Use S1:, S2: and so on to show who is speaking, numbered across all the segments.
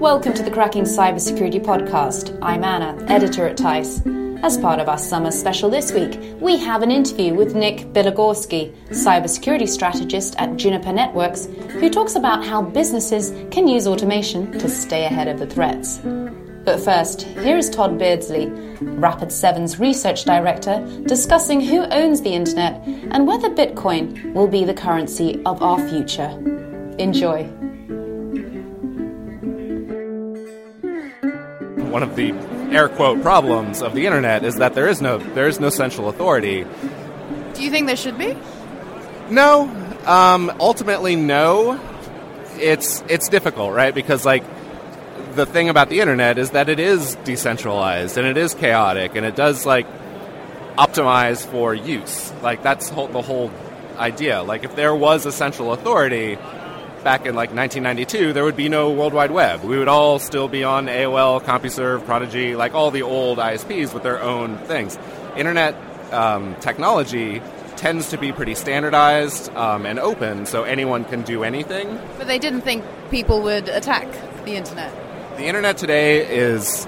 S1: Welcome to the Cracking Cybersecurity Podcast. I'm Anna, editor at teiss. As part of our summer special this week, we have an interview with Nick Bilogorskiy, cybersecurity strategist at Juniper Networks, who talks about how businesses can use automation to stay ahead of the threats. But first, here is Tod Beardsley, Rapid7's research director, discussing who owns the internet and whether Bitcoin will be the currency of our future. Enjoy.
S2: One of the air quote problems of the internet is that there is no there is no central authority.
S3: Do you think there should be?
S2: No, um, ultimately no. It's it's difficult, right? Because like the thing about the internet is that it is decentralized and it is chaotic and it does like optimize for use. Like that's whole, the whole idea. Like if there was a central authority, back in like 1992, there would be no World Wide Web. We would all still be on AOL, CompuServe, Prodigy, like all the old ISPs with their own things. Internet um, technology tends to be pretty standardized um, and open, so anyone can do anything.
S3: But they didn't think people would attack the internet.
S2: The internet today is.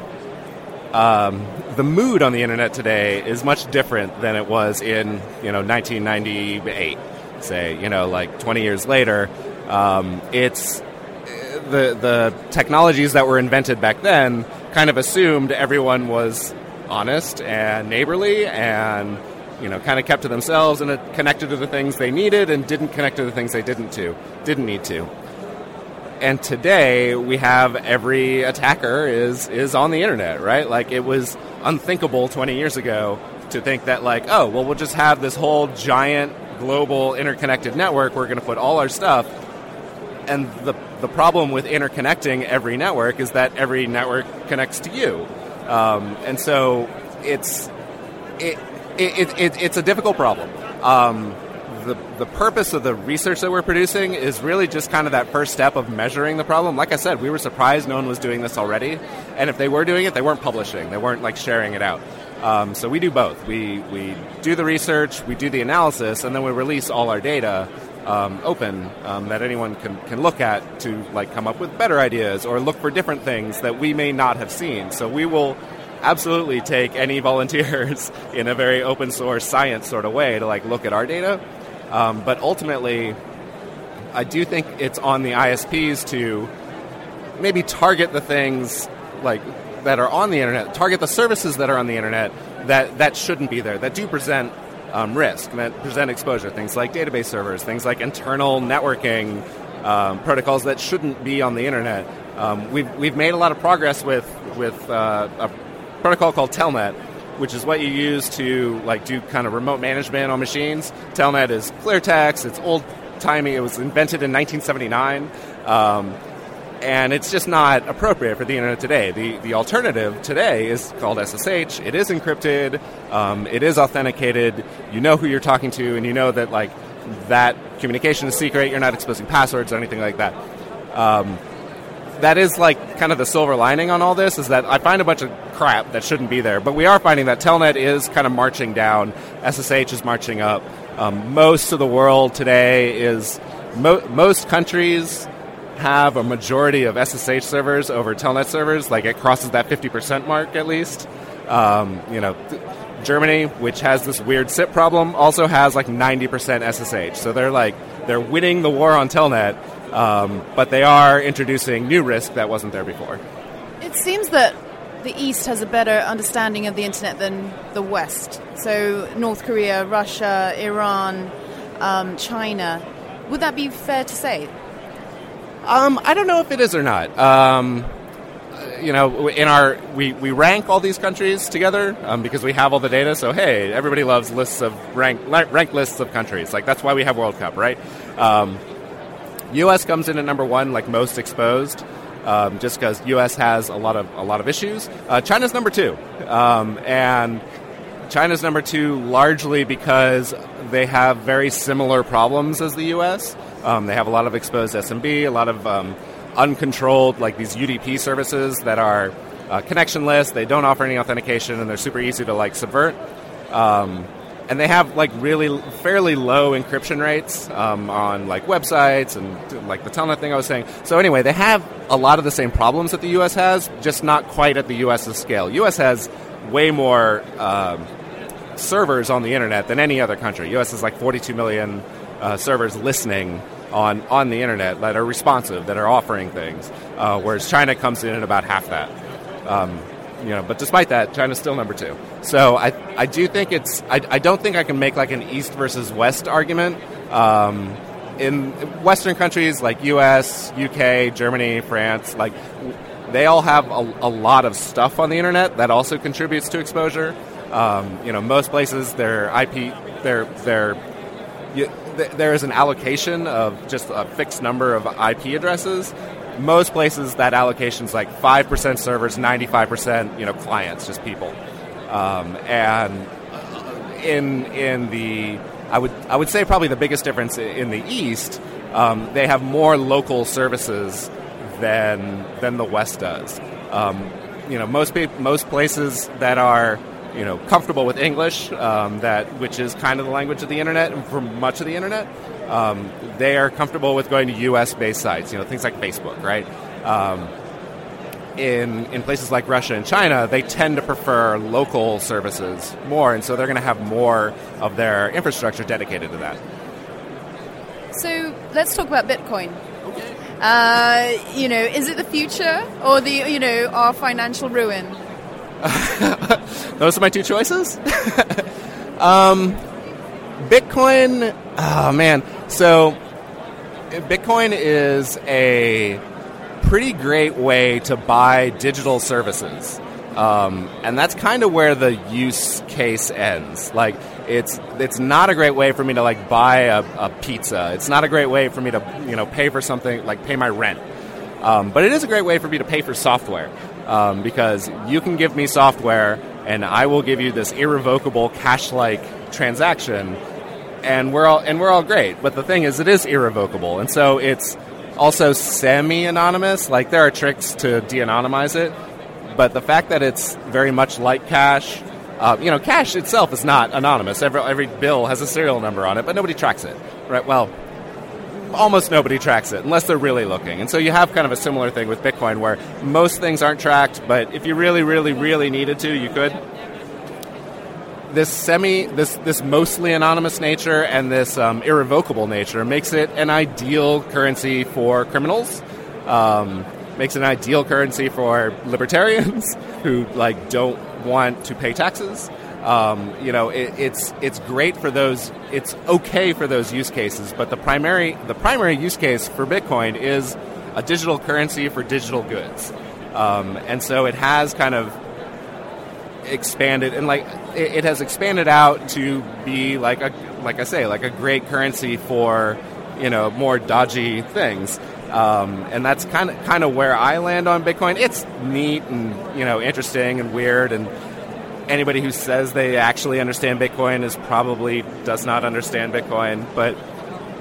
S2: Um, the mood on the internet today is much different than it was in you know 1998 say you know like 20 years later um, it's the the technologies that were invented back then kind of assumed everyone was honest and neighborly and you know kind of kept to themselves and connected to the things they needed and didn't connect to the things they didn't to didn't need to. And today we have every attacker is is on the internet right? Like it was unthinkable 20 years ago to think that like oh well we'll just have this whole giant global interconnected network we're going to put all our stuff and the the problem with interconnecting every network is that every network connects to you, um, and so it's it, it, it, it's a difficult problem. Um, the, the purpose of the research that we're producing is really just kind of that first step of measuring the problem. Like I said, we were surprised no one was doing this already, and if they were doing it, they weren't publishing, they weren't like sharing it out. Um, so we do both. We we do the research, we do the analysis, and then we release all our data um, open um, that anyone can, can look at to like come up with better ideas or look for different things that we may not have seen. So we will absolutely take any volunteers in a very open source science sort of way to like look at our data. Um, but ultimately, I do think it's on the ISPs to maybe target the things like that are on the internet, target the services that are on the internet that that shouldn't be there, that do present um, risk that present exposure. Things like database servers, things like internal networking um, protocols that shouldn't be on the internet. Um, we've we've made a lot of progress with with uh, a protocol called Telnet, which is what you use to like do kind of remote management on machines. Telnet is clear text. It's old timey. It was invented in 1979 and it's just not appropriate for the internet today. The, the alternative today is called SSH. It is encrypted, um, it is authenticated, you know who you're talking to, and you know that like that communication is secret, you're not exposing passwords or anything like that. Um, that is like kind of the silver lining on all this is that I find a bunch of crap that shouldn't be there, but we are finding that Telnet is kind of marching down, SSH is marching up. Um, most of the world today is mo- most countries have a majority of SSH servers over Telnet servers. Like it crosses that 50% mark at least. Um, you know, Germany, which has this weird SIP problem, also has like 90% SSH. So they're like they're winning the war on Telnet, um, but they are introducing new risk that wasn't there before.
S3: It seems that the East has a better understanding of the internet than the West. So North Korea, Russia, Iran, um, China. Would that be fair to say?
S2: Um, I don't know if it is or not. Um, you know, in our we, we rank all these countries together um, because we have all the data. So hey, everybody loves lists of rank rank lists of countries. Like that's why we have World Cup, right? U.S. Um, comes in at number one, like most exposed, um, just because U.S. has a lot of a lot of issues. Uh, China's number two, um, and China's number two largely because they have very similar problems as the U.S. Um, they have a lot of exposed SMB, a lot of um, uncontrolled, like these UDP services that are uh, connectionless. They don't offer any authentication, and they're super easy to like subvert. Um, and they have like really fairly low encryption rates um, on like websites and like the telnet thing I was saying. So anyway, they have a lot of the same problems that the U.S. has, just not quite at the U.S.'s scale. U.S. has way more um, servers on the internet than any other country. U.S. is like 42 million uh, servers listening on on the internet that are responsive, that are offering things, uh, whereas China comes in at about half that. Um, you know, but despite that, China's still number two. So I, I do think it's, I, I don't think I can make like an East versus West argument. Um, in Western countries like U.S., U.K., Germany, France, like they all have a, a lot of stuff on the internet that also contributes to exposure. Um, you know, most places their IP, their their th- there is an allocation of just a fixed number of IP addresses. Most places that allocation is like five percent servers, ninety five percent you know clients, just people. Um, and in in the I would I would say probably the biggest difference in the East, um, they have more local services than than the West does. Um, you know, most pe- most places that are you know comfortable with English, um, that which is kind of the language of the internet and for much of the internet, um, they are comfortable with going to U.S. based sites. You know, things like Facebook, right? Um, in in places like Russia and China, they tend to prefer local services more, and so they're going to have more of their infrastructure dedicated to that.
S3: So let's talk about Bitcoin. Uh, you know, is it the future or the you know our financial ruin?
S2: Those are my two choices. um, Bitcoin, oh man. So, Bitcoin is a pretty great way to buy digital services. Um, and that's kind of where the use case ends. Like, it's it's not a great way for me to like buy a, a pizza. It's not a great way for me to you know pay for something like pay my rent. Um, but it is a great way for me to pay for software um, because you can give me software and I will give you this irrevocable cash-like transaction, and we're all and we're all great. But the thing is, it is irrevocable, and so it's also semi-anonymous. Like there are tricks to de-anonymize it, but the fact that it's very much like cash. Uh, you know, cash itself is not anonymous. Every, every bill has a serial number on it, but nobody tracks it, right? Well, almost nobody tracks it unless they're really looking. And so you have kind of a similar thing with Bitcoin where most things aren't tracked, but if you really, really, really needed to, you could. This semi, this this mostly anonymous nature and this um, irrevocable nature makes it an ideal currency for criminals. Um, makes an ideal currency for libertarians who like don't want to pay taxes. Um, you know, it, it's it's great for those. It's okay for those use cases, but the primary the primary use case for Bitcoin is a digital currency for digital goods, um, and so it has kind of expanded and like it, it has expanded out to be like a like I say like a great currency for you know more dodgy things. Um, and that's kind of kind of where I land on Bitcoin. It's neat and you know interesting and weird, and anybody who says they actually understand Bitcoin is probably does not understand Bitcoin. But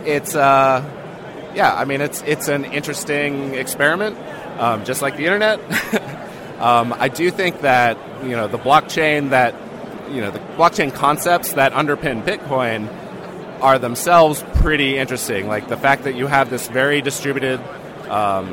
S2: it's uh, yeah, I mean it's it's an interesting experiment, um, just like the internet. um, I do think that you know the blockchain that you know the blockchain concepts that underpin Bitcoin are themselves pretty interesting. Like the fact that you have this very distributed, um,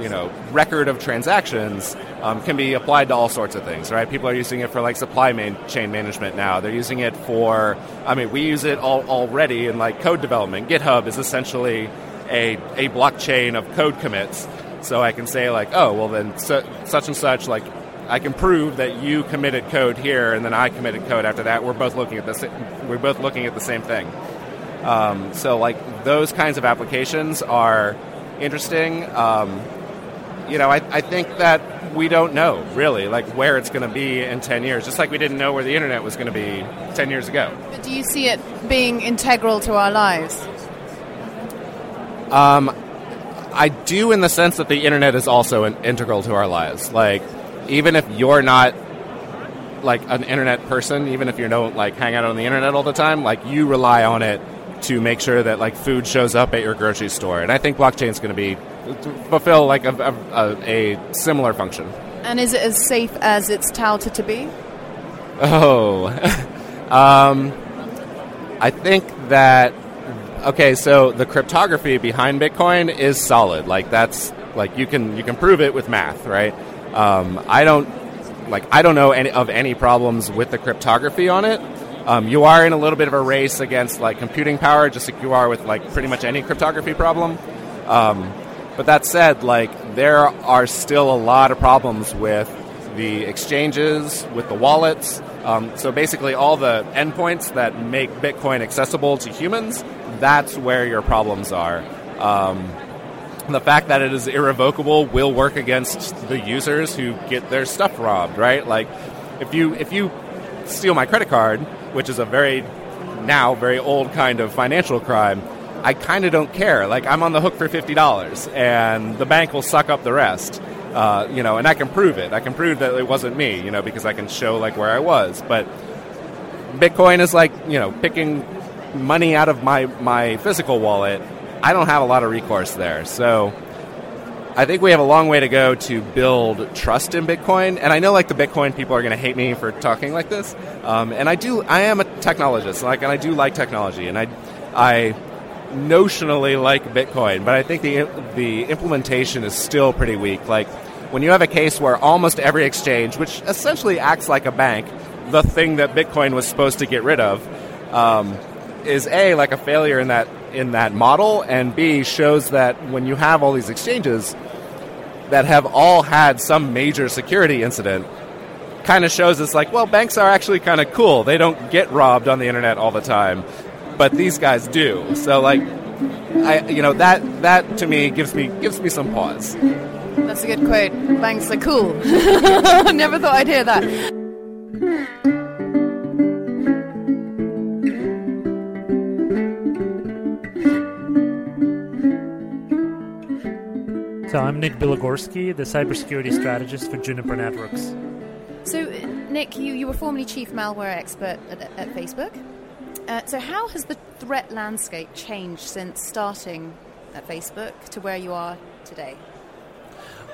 S2: you know, record of transactions um, can be applied to all sorts of things, right? People are using it for like supply chain management now. They're using it for, I mean, we use it all, already in like code development. GitHub is essentially a, a blockchain of code commits. So I can say like, oh, well then su- such and such, like I can prove that you committed code here, and then I committed code after that. We're both looking at this. We're both looking at the same thing. Um, so, like those kinds of applications are interesting. Um, you know, I, I, think that we don't know really, like where it's going to be in ten years. Just like we didn't know where the internet was going to be ten years ago.
S3: But do you see it being integral to our lives?
S2: Um, I do, in the sense that the internet is also an, integral to our lives. Like, even if you're not like an internet person, even if you don't like hang out on the internet all the time, like you rely on it to make sure that like food shows up at your grocery store. And I think blockchain is going to be fulfill like a, a, a, similar function.
S3: And is it as safe as it's touted to be?
S2: Oh, um, I think that okay, so the cryptography behind Bitcoin is solid. Like that's like you can you can prove it with math, right? Um, I don't like I don't know any of any problems with the cryptography on it. Um, you are in a little bit of a race against like computing power, just like you are with like pretty much any cryptography problem. Um, but that said, like there are still a lot of problems with the exchanges, with the wallets. Um, so basically, all the endpoints that make Bitcoin accessible to humans, that's where your problems are. Um, the fact that it is irrevocable will work against the users who get their stuff robbed, right? Like, if you if you steal my credit card, which is a very now very old kind of financial crime, I kind of don't care. Like, I'm on the hook for fifty dollars, and the bank will suck up the rest. Uh, you know, and I can prove it. I can prove that it wasn't me, you know, because I can show like where I was. But Bitcoin is like, you know, picking money out of my my physical wallet I don't have a lot of recourse there. So I think we have a long way to go to build trust in Bitcoin. And I know like the Bitcoin people are going to hate me for talking like this. Um, and I do, I am a technologist, like, and I do like technology, and I, I notionally like Bitcoin, but I think the the implementation is still pretty weak. Like when you have a case where almost every exchange, which essentially acts like a bank, the thing that Bitcoin was supposed to get rid of, um, is a like a failure in that in that model, and B shows that when you have all these exchanges that have all had some major security incident, kind of shows us like, well, banks are actually kind of cool. They don't get robbed on the internet all the time, but these guys do. So like, I you know that that to me gives me gives me some pause.
S3: That's a good quote. Banks are cool. Never thought I'd hear that.
S4: So I'm Nick Bilogorskiy, the cybersecurity strategist for Juniper Networks.
S3: So, Nick, you, you were formerly chief malware expert at, at Facebook. Uh, so, how has the threat landscape changed since starting at Facebook to where you are today?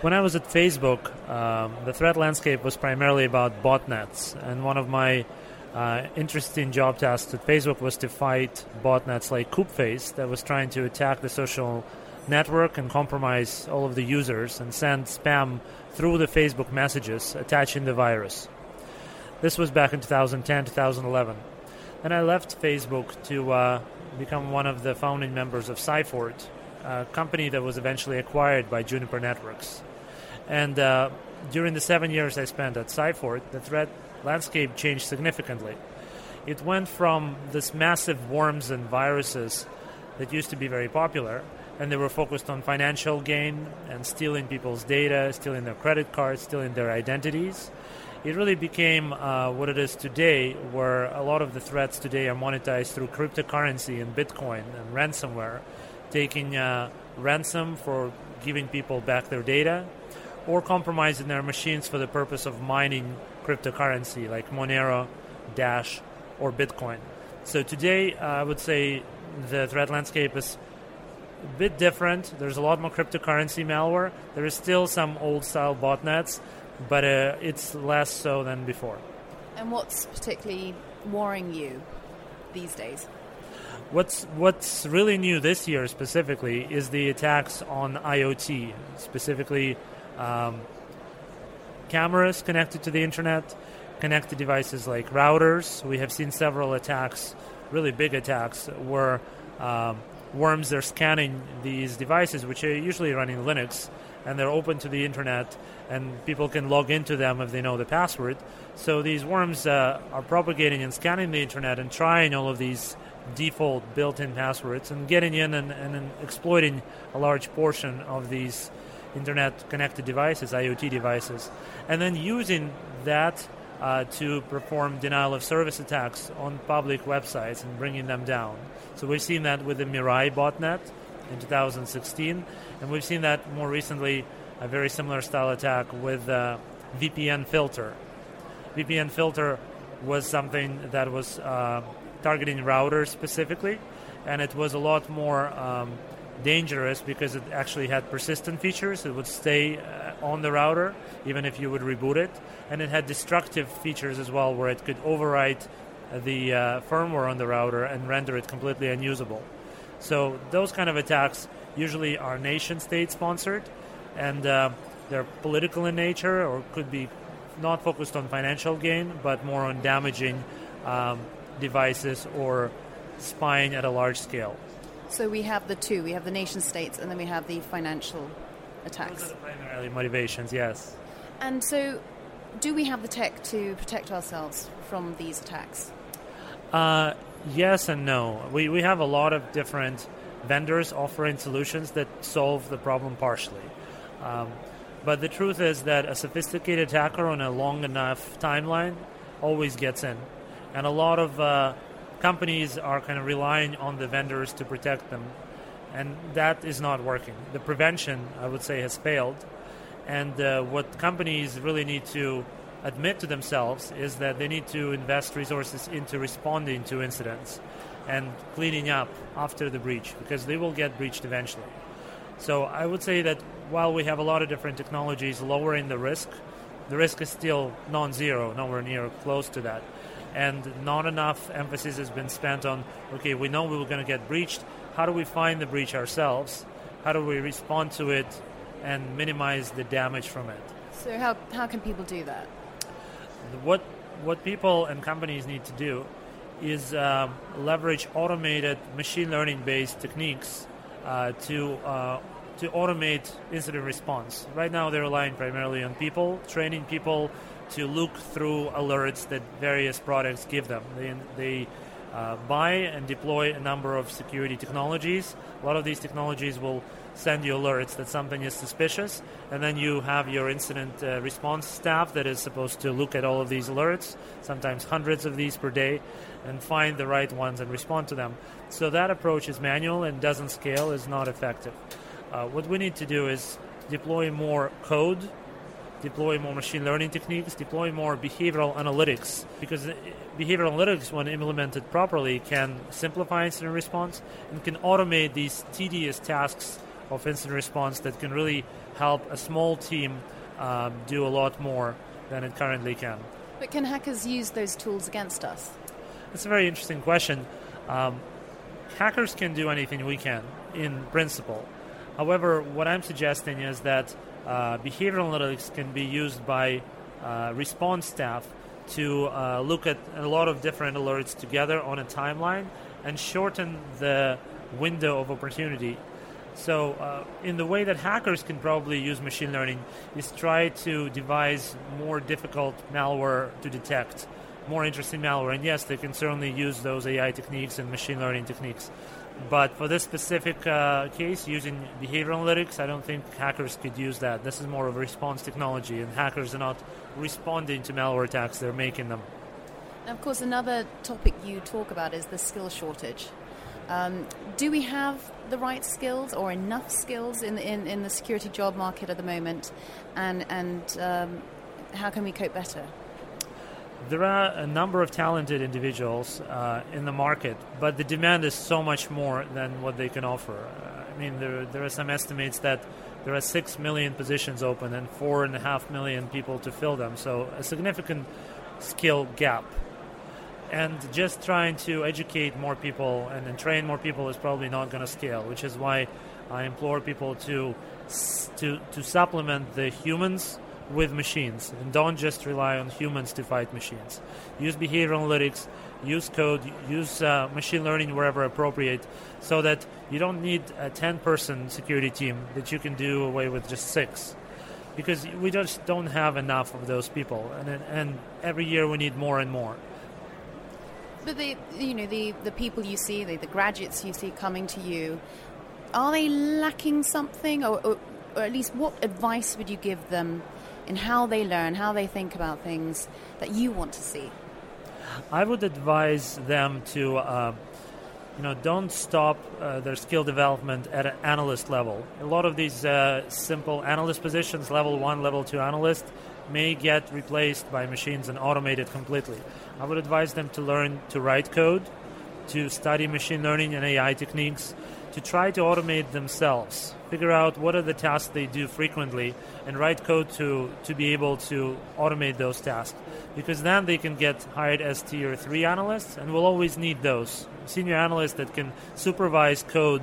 S4: When I was at Facebook, um, the threat landscape was primarily about botnets, and one of my uh, interesting job tasks at Facebook was to fight botnets like Koobface that was trying to attack the social network and compromise all of the users and send spam through the Facebook messages attaching the virus. This was back in 2010, 2011. Then I left Facebook to uh, become one of the founding members of Cyphort, a company that was eventually acquired by Juniper Networks. And uh, during the seven years I spent at Cyphort, the threat landscape changed significantly. It went from this massive worms and viruses that used to be very popular and they were focused on financial gain and stealing people's data, stealing their credit cards, stealing their identities. It really became uh, what it is today, where a lot of the threats today are monetized through cryptocurrency and Bitcoin and ransomware, taking uh, ransom for giving people back their data or compromising their machines for the purpose of mining cryptocurrency like Monero, Dash, or Bitcoin. So today, uh, I would say the threat landscape is a bit different. There's a lot more cryptocurrency malware. There is still some old style botnets, but uh, it's less so than before.
S3: And what's particularly worrying you these days?
S4: What's what's really new this year specifically is the attacks on IoT, specifically um, cameras connected to the internet, connected devices like routers. We have seen several attacks, really big attacks, where um, worms are scanning these devices, which are usually running Linux, and they're open to the internet, and people can log into them if they know the password. So these worms uh, are propagating and scanning the internet and trying all of these default built-in passwords and getting in and, and exploiting a large portion of these internet-connected devices, IoT devices, and then using that uh, to perform denial of service attacks on public websites and bringing them down. So we've seen that with the Mirai botnet in 2016, and we've seen that more recently, a very similar style attack with uh, VPNFilter. VPN filter was something that was uh, targeting routers specifically, and it was a lot more um, dangerous because it actually had persistent features. It would stay uh, on the router even if you would reboot it, and it had destructive features as well, where it could overwrite the uh, firmware on the router and render it completely unusable. So those kind of attacks usually are nation state sponsored, and uh, they're political in nature or could be not focused on financial gain, but more on damaging um, devices or spying at a large scale.
S3: So we have the two. We have the nation states, and then we have the financial attacks.
S4: Primarily motivations, yes.
S3: And so, do we have the tech to protect ourselves from these attacks?
S4: Uh, yes and no. We, we have a lot of different vendors offering solutions that solve the problem partially. Um, but the truth is that a sophisticated attacker on a long enough timeline always gets in. And a lot of uh, companies are kind of relying on the vendors to protect them. And that is not working. The prevention, I would say, has failed. And uh, what companies really need to admit to themselves is that they need to invest resources into responding to incidents and cleaning up after the breach because they will get breached eventually. So I would say that while we have a lot of different technologies lowering the risk, the risk is still non zero, nowhere near close to that. And not enough emphasis has been spent on okay, we know we were going to get breached. How do we find the breach ourselves? How do we respond to it and minimize the damage from it?
S3: So, how, how can people do that?
S4: What, what people and companies need to do is um, leverage automated machine learning based techniques uh, to uh, to automate incident response. Right now, they're relying primarily on people, training people to look through alerts that various products give them. They, they uh, buy and deploy a number of security technologies. A lot of these technologies will send you alerts that something is suspicious, and then you have your incident uh, response staff that is supposed to look at all of these alerts, sometimes hundreds of these per day, and find the right ones and respond to them. So that approach is manual and doesn't scale, is not effective. Uh, what we need to do is deploy more code, deploy more machine learning techniques, deploy more behavioral analytics, because uh, behavioral analytics, when implemented properly, can simplify incident response and can automate these tedious tasks of incident response that can really help a small team um, do a lot more than it currently can.
S3: But can hackers use those tools against us?
S4: It's a very interesting question. Um, hackers can do anything we can, in principle. However, what I'm suggesting is that uh, behavioral analytics can be used by uh, response staff to uh, look at a lot of different alerts together on a timeline and shorten the window of opportunity. So, uh, in the way that hackers can probably use machine learning, is try to devise more difficult malware to detect, more interesting malware. And yes, they can certainly use those AI techniques and machine learning techniques. But for this specific uh, case, using behavioral analytics, I don't think hackers could use that. This is more of a response technology, and hackers are not responding to malware attacks, they're making them.
S3: Of course, another topic you talk about is the skill shortage. Um, do we have the right skills or enough skills in, in, in the security job market at the moment? And, and um, how can we cope better?
S4: There are a number of talented individuals uh, in the market, but the demand is so much more than what they can offer. Uh, I mean, there, there are some estimates that there are 6 million positions open and 4.5 million people to fill them, so a significant skill gap. And just trying to educate more people and, and train more people is probably not going to scale, which is why I implore people to, to, to supplement the humans with machines and don't just rely on humans to fight machines. Use behavioral analytics, use code, use uh, machine learning wherever appropriate so that you don't need a 10 person security team that you can do away with just six. Because we just don't have enough of those people, and, and every year we need more and more.
S3: But the you know the, the people you see, the, the graduates you see coming to you, are they lacking something, or, or, or at least what advice would you give them in how they learn, how they think about things that you want to see?
S4: I would advise them to, uh, you know, don't stop uh, their skill development at an analyst level. A lot of these uh, simple analyst positions, level one, level two analyst, may get replaced by machines and automated completely. I would advise them to learn to write code, to study machine learning and AI techniques, to try to automate themselves figure out what are the tasks they do frequently, and write code to, to be able to automate those tasks. Because then they can get hired as tier 3 analysts, and we'll always need those. Senior analysts that can supervise code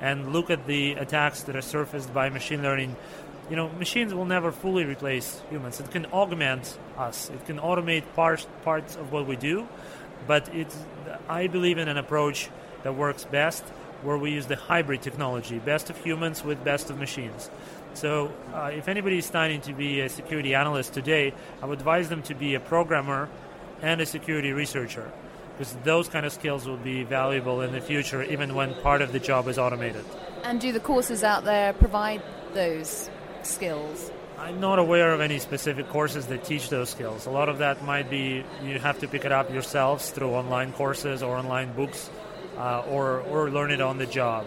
S4: and look at the attacks that are surfaced by machine learning. You know, machines will never fully replace humans. It can augment us. It can automate parts parts of what we do, but it's I believe in an approach that works best where we use the hybrid technology, best of humans with best of machines. So, uh, if anybody is starting to be a security analyst today, I would advise them to be a programmer and a security researcher because those kind of skills will be valuable in the future, even when part of the job is automated.
S3: And do the courses out there provide those skills?
S4: I'm not aware of any specific courses that teach those skills. A lot of that might be you have to pick it up yourselves through online courses or online books, uh, or or learn it on the job.